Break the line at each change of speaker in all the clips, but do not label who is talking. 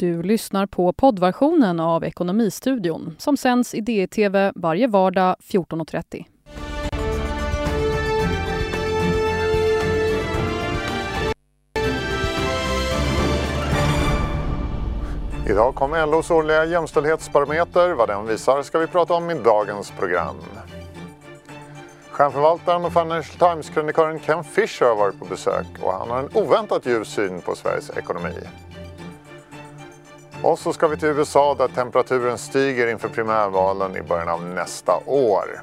Du lyssnar på poddversionen av Ekonomistudion som sänds i DTV varje vardag 14.30.
Idag kommer LOs årliga jämställdhetsbarometer. Vad den visar ska vi prata om i dagens program. Stjärnförvaltaren och Financial Times-krönikören Ken Fisher har varit på besök och han har en oväntat ljus syn på Sveriges ekonomi. Och så ska vi till USA där temperaturen stiger inför primärvalen i början av nästa år.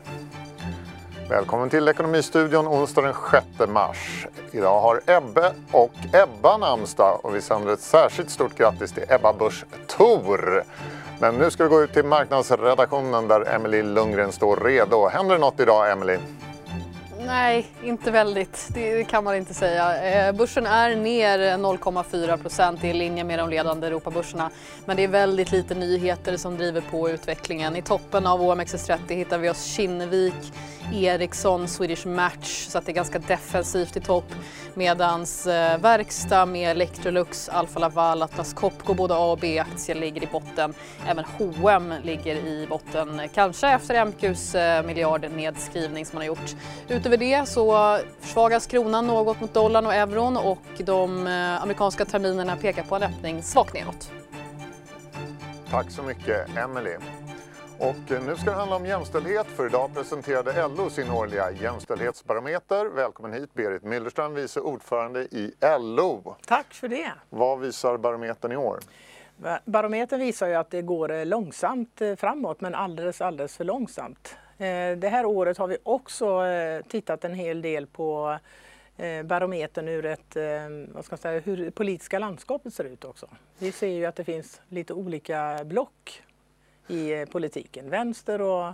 Välkommen till Ekonomistudion onsdag den 6 mars. Idag har Ebbe och Ebba namnsdag och vi sänder ett särskilt stort grattis till Ebba Busch Thor. Men nu ska vi gå ut till marknadsredaktionen där Emily Lundgren står redo. Händer det något idag, Emily?
Nej, inte väldigt. Det kan man inte säga. Eh, börsen är ner 0,4 procent i linje med de ledande Europabörserna. Men det är väldigt lite nyheter som driver på utvecklingen. I toppen av OMXS30 hittar vi oss Kinnevik, Ericsson, Swedish Match så att det är ganska defensivt i topp. Medan eh, verkstad med Electrolux, Alfa Laval, Atlas Copco, både A och B-aktier ligger i botten. Även H&M ligger i botten, kanske efter MQs eh, miljardnedskrivning som man har gjort. Utöver det så försvagas kronan något mot dollarn och euron och de eh, amerikanska terminerna pekar på en öppning svagt neråt.
Tack så mycket, Emelie. Och nu ska det handla om jämställdhet för idag presenterade LO sin årliga jämställdhetsbarometer. Välkommen hit Berit Millerstrand, vice ordförande i LO.
Tack för det.
Vad visar barometern i år?
Barometern visar ju att det går långsamt eh, framåt men alldeles, alldeles för långsamt. Eh, det här året har vi också eh, tittat en hel del på barometern ur ett, vad ska jag säga, hur det politiska landskapet ser ut också. Vi ser ju att det finns lite olika block i eh, politiken. Vänster och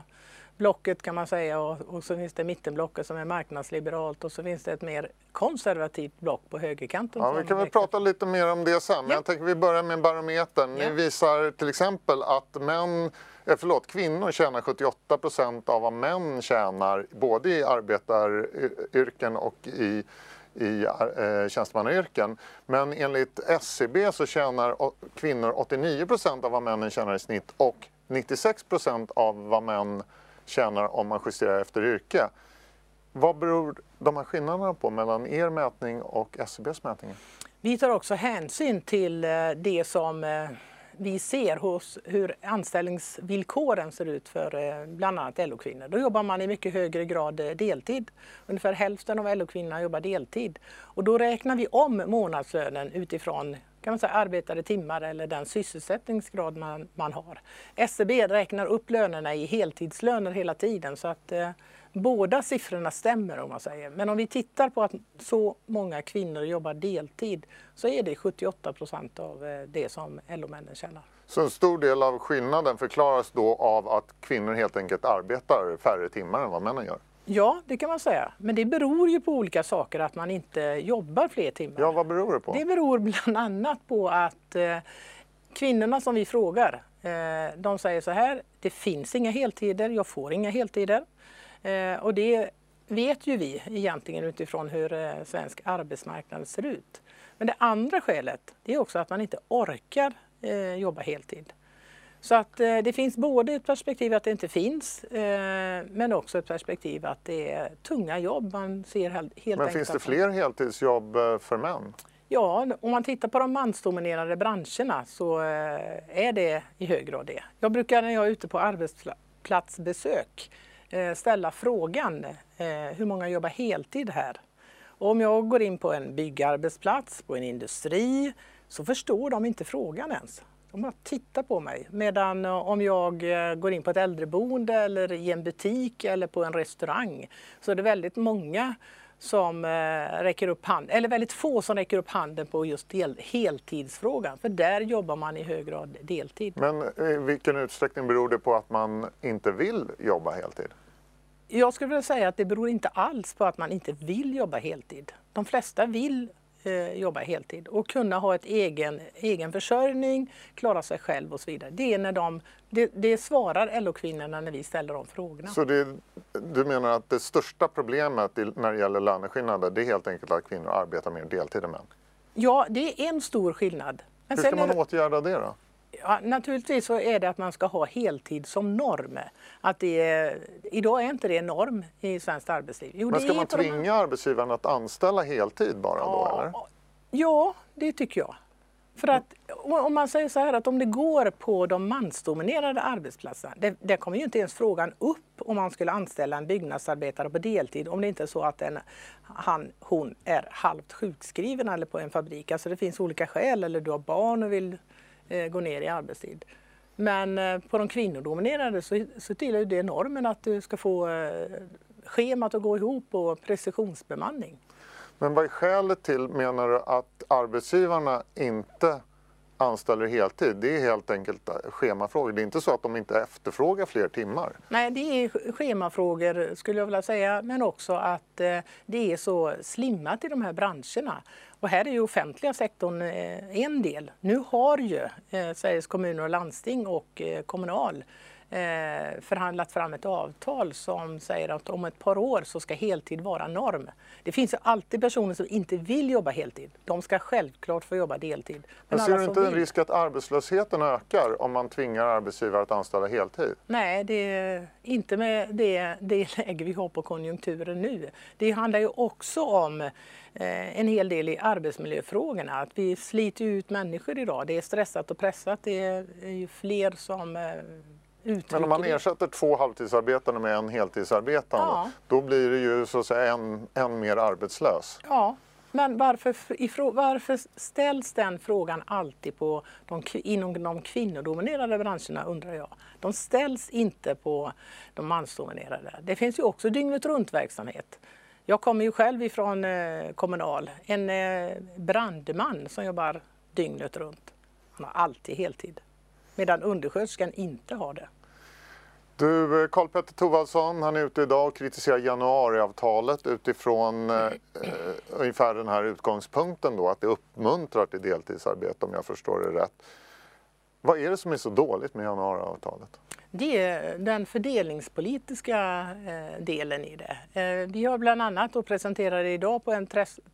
blocket kan man säga och, och, så finns det mittenblocket som är marknadsliberalt och så finns det ett mer konservativt block på högerkanten.
Ja, vi kan väl prata lite mer om det sen, men ja. jag tänker vi börjar med barometern. Ni visar till exempel att män, eh, förlåt, kvinnor tjänar 78 procent av vad män tjänar både i arbetaryrken och i i eh, tjänstemannayrken. Men enligt SCB så tjänar kvinnor 89 procent av vad männen tjänar i snitt och 96 procent av vad män tjänar om man justerar efter yrke. Vad beror de här skillnaderna på mellan er mätning och SCBs mätning?
Vi tar också hänsyn till eh, det som eh, vi ser hos hur anställningsvillkoren ser ut för eh, bland annat LO-kvinnor. Då jobbar man i mycket högre grad deltid. Ungefär hälften av LO-kvinnorna jobbar deltid. Och då räknar vi om månadslönen utifrån kan man säga, arbetade timmar eller den sysselsättningsgrad man, man har. SCB räknar upp lönerna i heltidslöner hela tiden så att eh, båda siffrorna stämmer om man säger. Men om vi tittar på att så många kvinnor jobbar deltid så är det 78 procent av eh, det som LO-männen tjänar.
Så en stor del av skillnaden förklaras då av att kvinnor helt enkelt arbetar färre timmar än vad männen gör?
Ja, det kan man säga. Men det beror ju på olika saker att man inte jobbar fler timmar.
Ja, vad beror det på?
Det beror bland annat på att eh, kvinnorna som vi frågar, eh, de säger så här, det finns inga heltider, jag får inga heltider. Eh, och det vet ju vi egentligen utifrån hur svensk arbetsmarknad ser ut. Men det andra skälet, det är också att man inte orkar jobba heltid. Så att eh, det finns både ett perspektiv att det inte finns eh, men också ett perspektiv att det är tunga jobb. Man ser helt,
men finns det fler heltidsjobb eh, för män?
Ja, om man tittar på de mansdominerade branscherna så är det i hög grad det. Jag brukar när jag är ute på arbetsplatsbesök ställa frågan hur många jobbar heltid här? Och om jag går in på en byggarbetsplats, på en industri så förstår de inte frågan ens. De bara tittar på mig. Medan eh, om jag eh, går in på ett äldreboende eller i en butik eller på en restaurang så är det väldigt många som eh, räcker upp handen, eller väldigt få som räcker upp handen på just del, heltidsfrågan. För där jobbar man i hög grad deltid.
Men i vilken utsträckning beror det på att man inte vill jobba heltid?
Jag skulle vilja säga att det beror inte alls på att man inte vill jobba heltid. De flesta vill eh, jobba heltid och kunna ha ett egen, egen försörjning, klara sig själv och så vidare. Det, är när de, det, det svarar LO-kvinnorna när vi ställer de frågorna.
Så det, du menar att det största problemet när det gäller löneskillnader det är helt enkelt att kvinnor arbetar mer deltid än män?
Ja, det är en stor skillnad.
Men Hur ska man åtgärda det då?
Ja, naturligtvis så är det att man ska ha heltid som norm. Att det är, idag är inte det norm i svenskt arbetsliv.
Jo, Men ska man tvinga de... arbetsgivaren att anställa heltid bara ja, då? Eller?
Ja, det tycker jag. För att om man säger så här att om det går på de mansdominerade arbetsplatserna, det, det kommer ju inte ens frågan upp om man skulle anställa en byggnadsarbetare på deltid om det inte är så att en, han, hon är halvt sjukskriven eller på en fabrik. Alltså det finns olika skäl eller du har barn och vill gå ner i arbetstid. Men eh, på de kvinnodominerade så, så tillhör det normen att du ska få eh, schemat att gå ihop och precisionsbemanning.
Men vad är skälet till, menar du, att arbetsgivarna inte anställer heltid? Det är helt enkelt schemafrågor. Det är inte så att de inte efterfrågar fler timmar?
Nej, det är schemafrågor skulle jag vilja säga, men också att eh, det är så slimmat i de här branscherna. Och här är ju offentliga sektorn eh, en del. Nu har ju eh, Sveriges kommuner och landsting och eh, Kommunal eh, förhandlat fram ett avtal som säger att om ett par år så ska heltid vara norm. Det finns ju alltid personer som inte vill jobba heltid. De ska självklart få jobba deltid.
Men, Men ser du inte en risk att arbetslösheten ökar om man tvingar arbetsgivare att anställa heltid?
Nej, det inte med det, det läge vi har på konjunkturen nu. Det handlar ju också om eh, en hel del i arbetsmiljöfrågorna. Att vi sliter ut människor idag. Det är stressat och pressat. Det är ju fler som eh,
men om man ersätter två halvtidsarbetande med en heltidsarbetande, ja. då blir det ju så att säga en, en mer arbetslös.
Ja, men varför, varför ställs den frågan alltid på de, inom de kvinnodominerade branscherna undrar jag. De ställs inte på de mansdominerade. Det finns ju också dygnet runt verksamhet. Jag kommer ju själv ifrån eh, Kommunal, en eh, brandman som jobbar dygnet runt. Han har alltid heltid medan undersköterskan inte har det.
Du, eh, Karl-Petter Thorwaldsson, han är ute idag och kritiserar januariavtalet utifrån eh, eh, ungefär den här utgångspunkten då, att det uppmuntrar till deltidsarbete om jag förstår det rätt. Vad är det som är så dåligt med januariavtalet?
Det är den fördelningspolitiska eh, delen i det. Eh, vi har bland annat och presenterade idag på en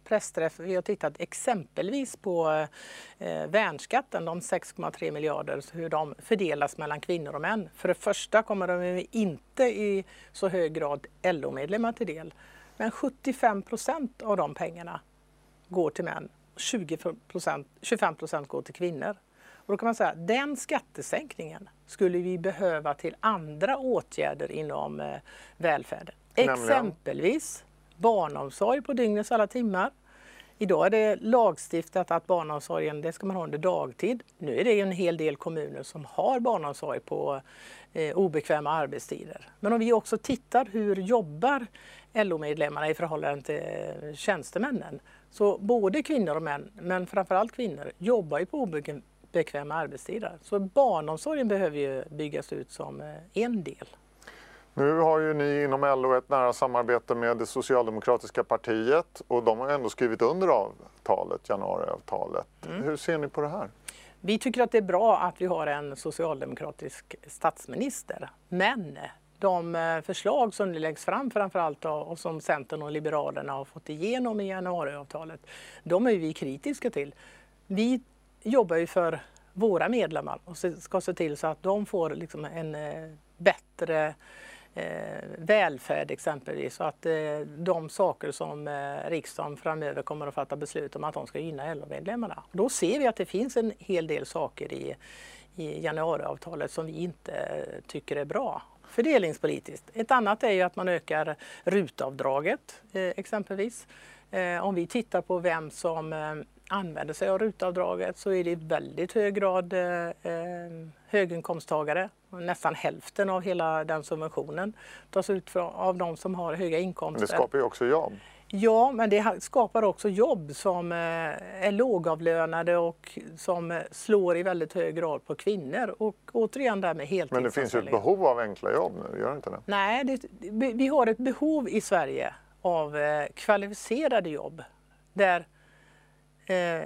pressträff, vi har tittat exempelvis på eh, värnskatten, de 6,3 miljarder, hur de fördelas mellan kvinnor och män. För det första kommer de inte i så hög grad LO-medlemmar till del. Men 75 procent av de pengarna går till män, 20 25 procent går till kvinnor. Och då kan man säga att den skattesänkningen skulle vi behöva till andra åtgärder inom eh, välfärden. Nämligen. Exempelvis barnomsorg på dygnets alla timmar. Idag är det lagstiftat att barnomsorgen det ska man ha under dagtid. Nu är det en hel del kommuner som har barnomsorg på eh, obekväma arbetstider. Men om vi också tittar hur jobbar LO-medlemmarna i förhållande till eh, tjänstemännen. Så både kvinnor och män, men framförallt kvinnor, jobbar ju på bekväma arbetstider. Så barnomsorgen behöver ju byggas ut som eh, en del.
Nu har ju ni inom LO ett nära samarbete med det socialdemokratiska partiet och de har ändå skrivit under avtalet, januariavtalet. Mm. Hur ser ni på det här?
Vi tycker att det är bra att vi har en socialdemokratisk statsminister. Men de eh, förslag som nu läggs fram framförallt och som Centern och Liberalerna har fått igenom i januariavtalet, de är vi kritiska till. Vi jobbar ju för våra medlemmar och ska se till så att de får liksom en eh, bättre eh, välfärd exempelvis. Så att eh, de saker som eh, riksdagen framöver kommer att fatta beslut om att de ska gynna LO-medlemmarna. Då ser vi att det finns en hel del saker i, i januariavtalet som vi inte tycker är bra fördelningspolitiskt. Ett annat är ju att man ökar rutavdraget eh, exempelvis. Eh, om vi tittar på vem som eh, använder sig av rutavdraget så är det i väldigt hög grad eh, eh höginkomsttagare. Nästan hälften av hela den subventionen tas ut av de som har höga inkomster.
Men det skapar ju också jobb.
Ja, men det skapar också jobb som eh, är lågavlönade och som eh, slår i väldigt hög grad på kvinnor. Och återigen där med
Men det finns ju ett behov av enkla jobb nu, gör det inte det?
Nej, det, vi har ett behov i Sverige av kvalificerade jobb där Eh,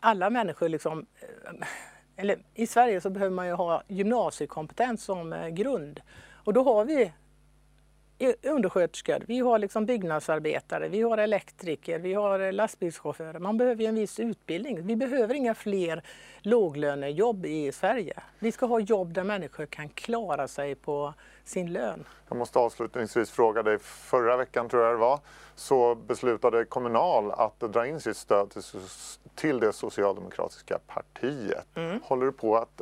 alla människor liksom, eh, eller i Sverige så behöver man ju ha gymnasiekompetens som eh, grund. Och då har vi undersköterskor, vi har liksom byggnadsarbetare, vi har elektriker, vi har lastbilschaufförer. Man behöver ju en viss utbildning. Vi behöver inga fler låglönejobb i Sverige. Vi ska ha jobb där människor kan klara sig på sin lön.
Jag måste avslutningsvis fråga dig, förra veckan tror jag det var, så beslutade Kommunal att dra in sitt stöd till, till det socialdemokratiska partiet. Mm. Håller det på att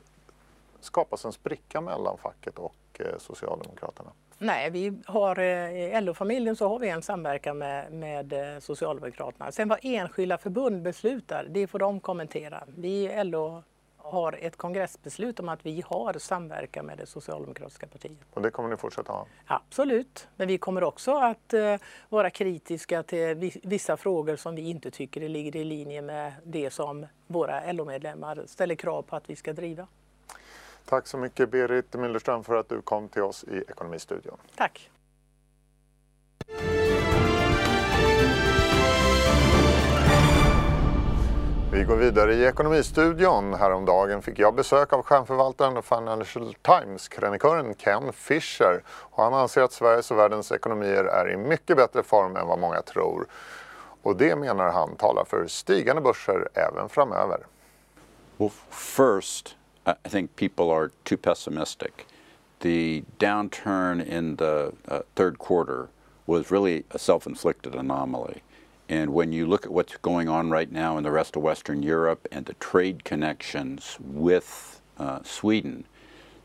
skapas en spricka mellan facket och eh, Socialdemokraterna?
Nej, vi har, eh, i LO-familjen så har vi en samverkan med, med eh, Socialdemokraterna. Sen vad enskilda förbund beslutar, det får de kommentera. Vi i LO har ett kongressbeslut om att vi har samverkan med det socialdemokratiska partiet.
Och det kommer ni fortsätta ha?
Absolut, men vi kommer också att uh, vara kritiska till vissa frågor som vi inte tycker ligger i linje med det som våra LO-medlemmar ställer krav på att vi ska driva.
Tack så mycket Berit Müllerström för att du kom till oss i Ekonomistudion.
Tack.
Vi går vidare i Ekonomistudion. Häromdagen fick jag besök av stjärnförvaltaren och Financial Times-krönikören Ken Fisher. Och han anser att Sveriges och världens ekonomier är i mycket bättre form än vad många tror. Och det menar han talar för stigande börser även framöver.
Well, first, I think people are too pessimistic. The downturn in the uh, third quarter was really a self-inflicted anomaly. And when you look at what's going on right now in the rest of Western Europe and the trade connections with uh, Sweden,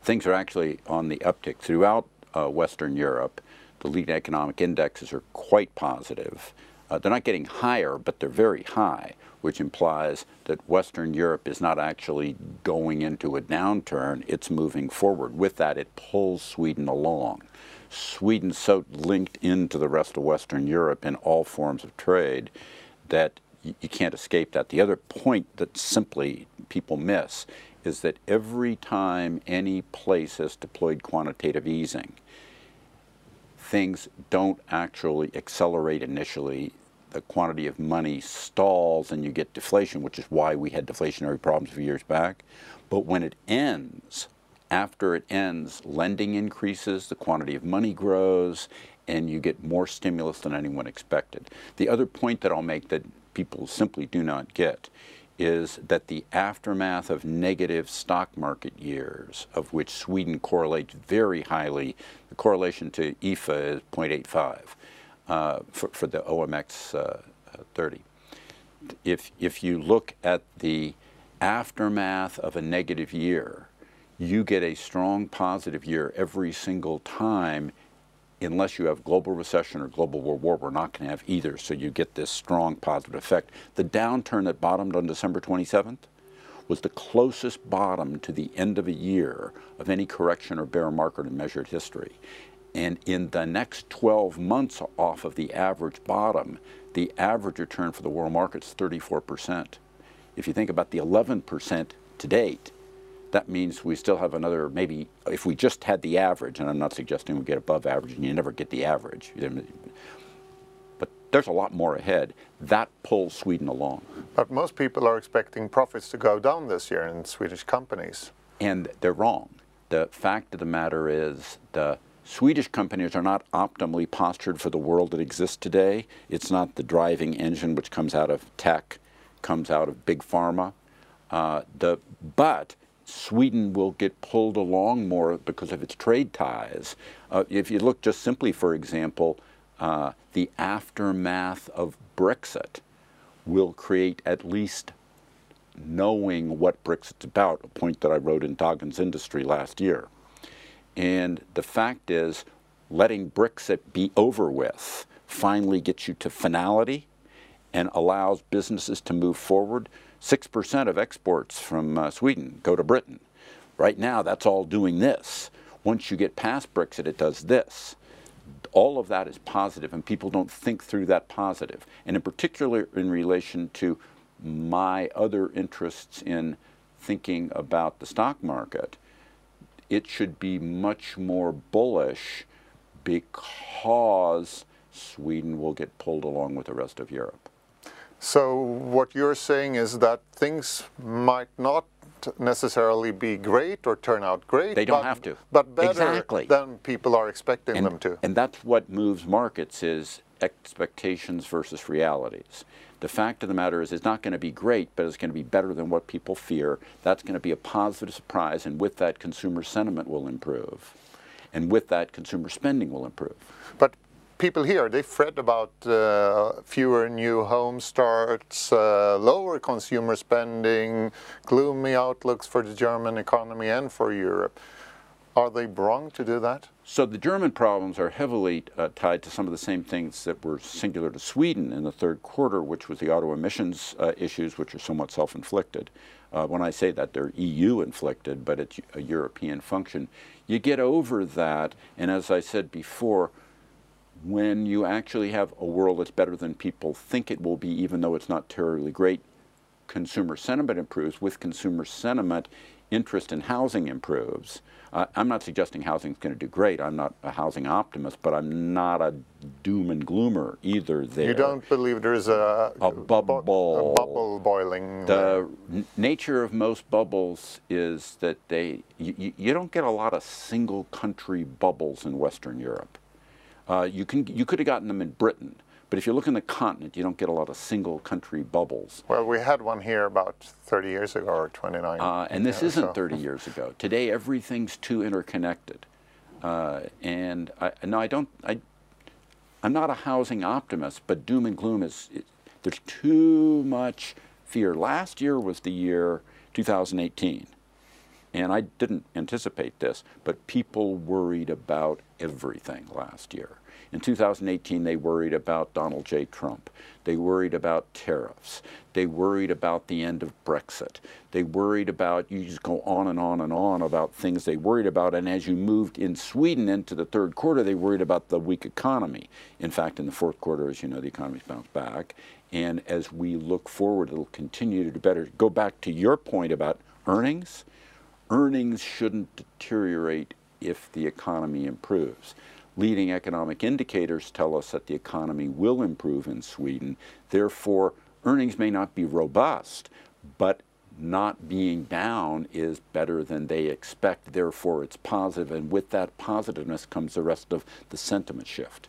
things are actually on the uptick throughout uh, Western Europe. The leading economic indexes are quite positive. Uh, they're not getting higher, but they're very high, which implies that Western Europe is not actually going into a downturn, it's moving forward. With that, it pulls Sweden along. Sweden's so linked into the rest of Western Europe in all forms of trade that you can't escape that. The other point that simply people miss is that every time any place has deployed quantitative easing, things don't actually accelerate initially. The quantity of money stalls and you get deflation, which is why we had deflationary problems a few years back. But when it ends, after it ends, lending increases, the quantity of money grows, and you get more stimulus than anyone expected. The other point that I'll make that people simply do not get is that the aftermath of negative stock market years, of which Sweden correlates very highly, the correlation to IFA is 0.85 uh, for, for, the OMX uh, 30. If, if you look at the aftermath of a negative year, you get a strong positive year every single time unless you have global recession or global world war, we're not going to have either. So you get this strong positive effect. The downturn that bottomed on December 27th was the closest bottom to the end of a year of any correction or bear market in measured history. And in the next 12 months off of the average bottom, the average return for the world market is 34%. If you think about the 11% to date, that means we still have another maybe if we just had the average and i'm not suggesting we get above average and you never get the average but there's a lot more ahead. That pulls sweden along.
But most people are expecting profits to go down this year in swedish companies.
And they're wrong. The fact of the matter is the Swedish companies are not optimally postured for the world that exists today. It's not the driving engine which comes out of tech, comes out of big pharma. Uh, the, but Sweden will get pulled along more because of its trade ties. Uh, if you look just simply, for example, uh, the aftermath of Brexit will create at least knowing what Brexit's about, a point that I wrote in Doggin's Industry last year. And the fact is, letting Brexit be over with finally gets you to finality and allows businesses to move forward 6% of exports from uh, Sweden go to Britain. Right now, that's all doing this. Once you get past Brexit, it does this. All of that is positive, and people don't think through that positive. And in particular, in relation to my other interests in thinking about the stock market, it should be much more bullish because Sweden will get pulled along with the rest of Europe.
So what you're saying is that things might not necessarily be great or turn out great.
They don't
but,
have to.
But better
Exactly.
than people are expecting
and,
them to.
And that's what moves markets is expectations versus realities. The fact of the matter is it's not going to be great, but it's going to be better than what people fear. That's going to be a positive surprise, and with that, consumer sentiment will improve. And with that, consumer spending will improve.
But people here, they fret about uh, fewer new home starts, uh, lower consumer spending, gloomy outlooks for the German economy and for Europe. Are they wrong to do that?
So the German problems are heavily uh, tied to some of the same things that were singular to Sweden in the third quarter, which was the auto emissions uh, issues, which are somewhat self-inflicted. Uh, when I say that, they're EU-inflicted, but it's a European function. You get over that, and as I said before, when you actually have a world that's better than people think it will be, even though it's not terribly great, consumer sentiment improves. With consumer sentiment, interest in housing improves. Uh, I'm not suggesting housing is going to do great. I'm not a housing optimist, but I'm not a doom and gloomer either. There,
You don't believe there's a,
A
bo-
bubble.
a bubble boiling.
the nature of most bubbles is that they you, you don't get a lot of single country bubbles in Western Europe. Uh, you can you could have gotten them in Britain, but if you look in the continent, you don't get a lot of single country bubbles.
well, we had one here about 30 years ago or 29.
Uh, and this
Yeah,
isn't
so-
30 years ago. Today, everything's too interconnected. Uh, and I, no, I don't. I, I'm not a housing optimist, but doom and gloom is. It, there's too much fear. Last year was the year 2018, and I didn't anticipate this, but people worried about everything last year. In 2018, they worried about Donald J. Trump. They worried about tariffs. They worried about the end of Brexit. They worried about, you just go on and on and on about things they worried about. And as you moved in Sweden into the third quarter, they worried about the weak economy. In fact, in the fourth quarter, as you know, the economy's bounced back. And as we look forward, it'll continue to do better. Go back to your point about earnings. Earnings shouldn't deteriorate if the economy improves. Leading economic indicators tell us that the economy will improve in Sweden. Therefore, earnings may not be robust, but not being down is better than they expect. Therefore, it's positive, and with that positiveness comes the rest of the sentiment shift.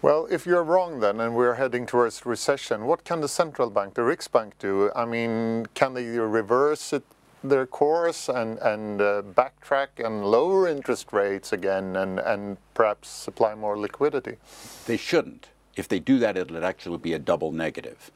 Well, if you're wrong then and we're heading towards recession, what can the central bank, the Riksbank, do? I mean, can they reverse it, their course and, and uh, backtrack and lower interest rates again and, and perhaps supply more liquidity?
They shouldn't. If they do that, it'll actually be a double negative.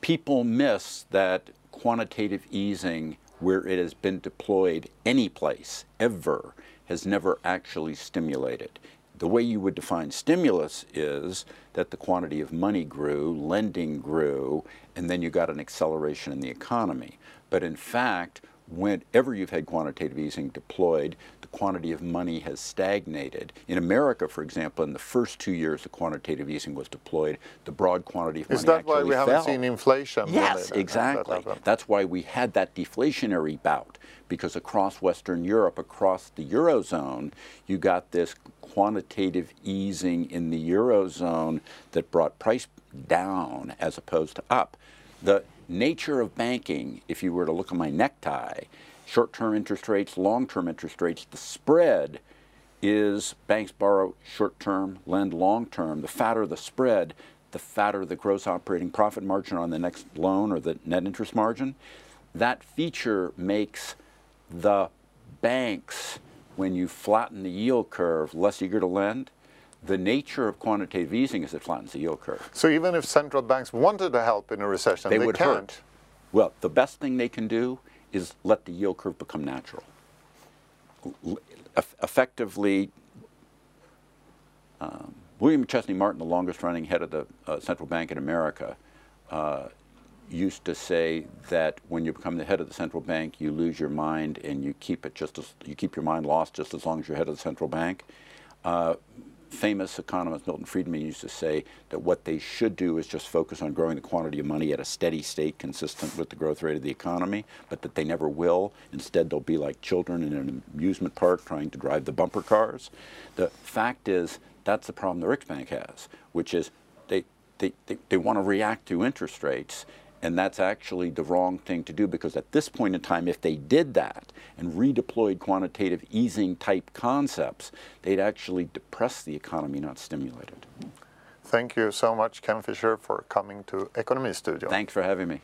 People miss that quantitative easing, where it has been deployed any place ever, has never actually stimulated. The way you would define stimulus is that the quantity of money grew, lending grew, and then you got an acceleration in the economy. But in fact, whenever you've had quantitative easing deployed, the quantity of money has stagnated. In America, for example, in the first two years the quantitative easing was deployed, the broad quantity of money
Is
money
that why we haven't seen inflation?
Yes,
that
exactly.
happened?
That's why we had that deflationary bout because across Western Europe, across the Eurozone, you got this quantitative easing in the Eurozone that brought price down as opposed to up. The nature of banking, if you were to look at my necktie, short term interest rates, long term interest rates, the spread is banks borrow short term, lend long term. The fatter the spread, the fatter the gross operating profit margin on the next loan or the net interest margin. That feature makes the banks, when you flatten the yield curve, less eager to lend. The nature of quantitative easing is it flattens the yield curve.
So even if central banks wanted to help in a recession,
They
they,
would
can't.
hurt. Well, the best thing they can do is let the yield curve become natural. Effectively, um, William Chesney Martin, the longest running head of the uh, central bank in America, uh, used to say that when you become the head of the central bank, you lose your mind and you keep it just as you keep your mind lost just as long as you're head of the central bank. Uh, famous economist Milton Friedman used to say that what they should do is just focus on growing the quantity of money at a steady state consistent with the growth rate of the economy, but that they never will. Instead, they'll be like children in an amusement park trying to drive the bumper cars. The fact is, that's the problem the Riksbank has, which is they they, they, they want to react to interest rates. And that's actually the wrong thing to do because at this point in time, if they did that and redeployed quantitative easing type concepts, they'd actually depress the economy, not stimulate it.
Thank you so much Ken Fisher for coming to Economy Studio.
Thanks for having me.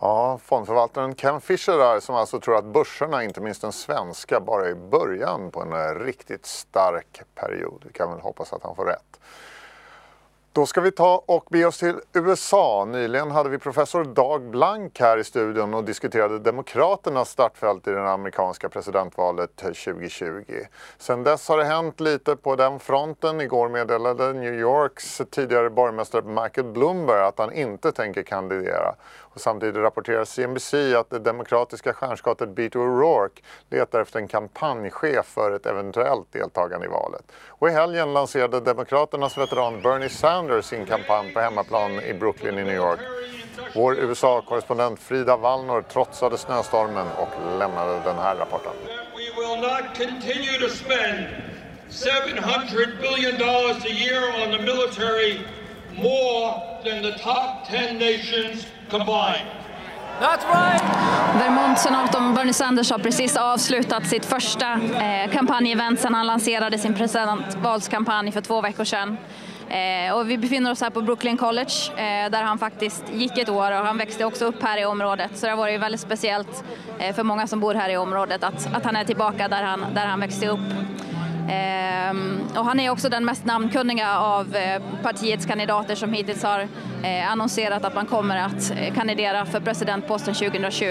Ja, fondförvaltaren Ken Fisher där som alltså tror att börserna, inte minst den svenska, bara är början på en riktigt stark period. Vi kan väl hoppas att han får rätt. Då ska vi ta och bege oss till USA. Nyligen hade vi professor Dag Blank här i studion och diskuterade Demokraternas startfält i det amerikanska presidentvalet 2020. Sedan dess har det hänt lite på den fronten. Igår meddelade New Yorks tidigare borgmästare Michael Bloomberg att han inte tänker kandidera. Och samtidigt rapporterar CNBC att det demokratiska stjärnskottet Beto O'Rourke letar efter en kampanjchef för ett eventuellt deltagande i valet. Och i helgen lanserade Demokraternas veteran Bernie Sanders sin kampanj på hemmaplan i Brooklyn i New York. Vår USA-korrespondent Frida Wallnor trotsade snöstormen och lämnade den här rapporten.
We will not continue to spend 700 billion dollars a year on the military more than the top 10 nations combined.
Vermont-senatorn Bernie Sanders har precis avslutat sitt första eh, kampanjevent sedan han lanserade sin presidentvalskampanj för två veckor sedan. Eh, och vi befinner oss här på Brooklyn College eh, där han faktiskt gick ett år och han växte också upp här i området. Så det har varit väldigt speciellt eh, för många som bor här i området att, att han är tillbaka där han, där han växte upp. Ehm, och han är också den mest namnkunniga av eh, partiets kandidater som hittills har eh, annonserat att man kommer att eh, kandidera för presidentposten 2020.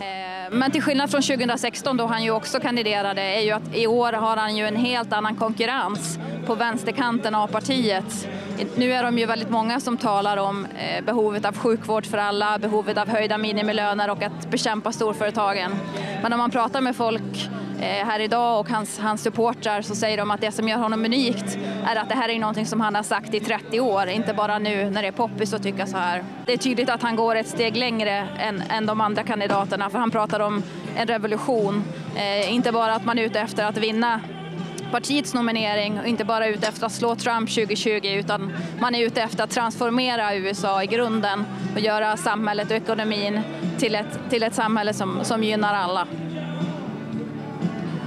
Ehm, men till skillnad från 2016 då han ju också kandiderade är ju att i år har han ju en helt annan konkurrens på vänsterkanten av partiet. Nu är de ju väldigt många som talar om behovet av sjukvård för alla, behovet av höjda minimilöner och att bekämpa storföretagen. Men om man pratar med folk Eh, här idag och hans, hans supportrar så säger de att det som gör honom unikt är att det här är någonting som han har sagt i 30 år, inte bara nu när det är poppis att tycka så här. Det är tydligt att han går ett steg längre än, än de andra kandidaterna för han pratar om en revolution, eh, inte bara att man är ute efter att vinna partiets nominering och inte bara ute efter att slå Trump 2020 utan man är ute efter att transformera USA i grunden och göra samhället och ekonomin till ett, till ett samhälle som, som gynnar alla.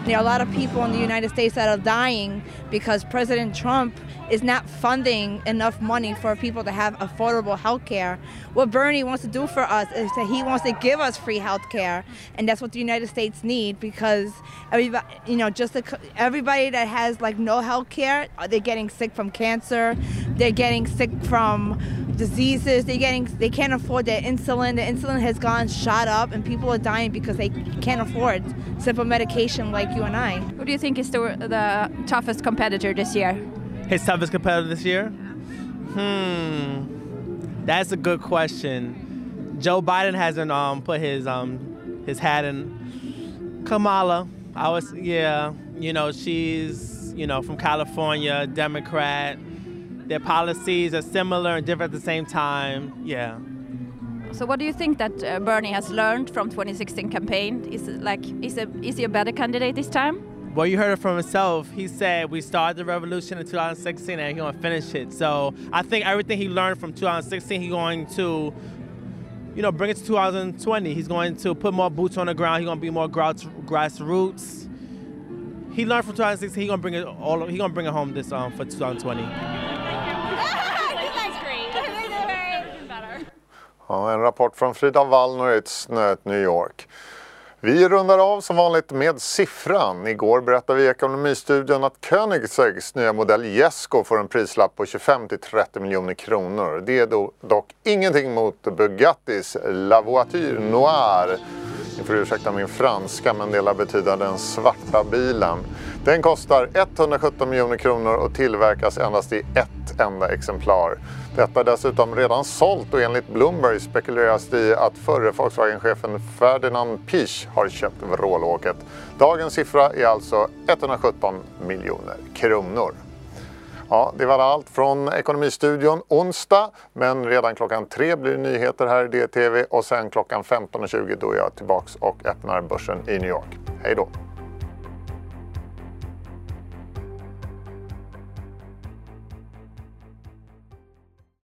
There are a lot of people in the United States that are dying because President Trump is not funding enough money for people to have affordable health care. What Bernie wants to do for us is that he wants to give us free health care, and that's what the United States need because everybody, you know, just the, everybody that has like no health care, they're getting sick from cancer, they're getting sick from diseases. They're getting they can't afford their insulin. The insulin has gone shot up, and people are dying because they can't afford simple medication like you and I.
Who do you think is the, the toughest competitor this year?
His toughest competitor this year? Hmm, that's a good question. Joe Biden hasn't um, put his um, his hat in. Kamala, I was yeah, you know she's you know from California, Democrat their policies are similar and different at the same time. Yeah.
So, what do you think that uh, Bernie has learned from 2016 campaign? Is it like is a, is he a better candidate this time?
Well, you heard it from himself. He said we started the revolution in 2016 and he's gonna finish it. So I think everything he learned from 2016, he's going to, you know, bring it to 2020. He's going to put more boots on the ground. He's gonna be more grass, grassroots. He learned from 2016. He's gonna bring it all. He's gonna bring it home this um, for 2020.
Ja, en rapport från Frida Wallner i ett snöigt New York. Vi rundar av som vanligt med siffran. Igår berättade vi i Ekonomistudion att Koenigseggs nya modell Jesko får en prislapp på 25-30 miljoner kronor. Det är dock ingenting mot Bugattis La Voiture Noire. Får ursäkta min franska men det lär betyda den svarta bilen. Den kostar 117 miljoner kronor och tillverkas endast i ett enda exemplar. Detta är dessutom redan sålt och enligt Bloomberg spekuleras det i att förre Volkswagen-chefen Ferdinand Piech har köpt vrålåket. Dagens siffra är alltså 117 miljoner kronor. Ja, det var allt från Ekonomistudion onsdag, men redan klockan tre blir det nyheter här i DTV och sen klockan 15.20 då är jag tillbaks och öppnar börsen i New York. Hej då!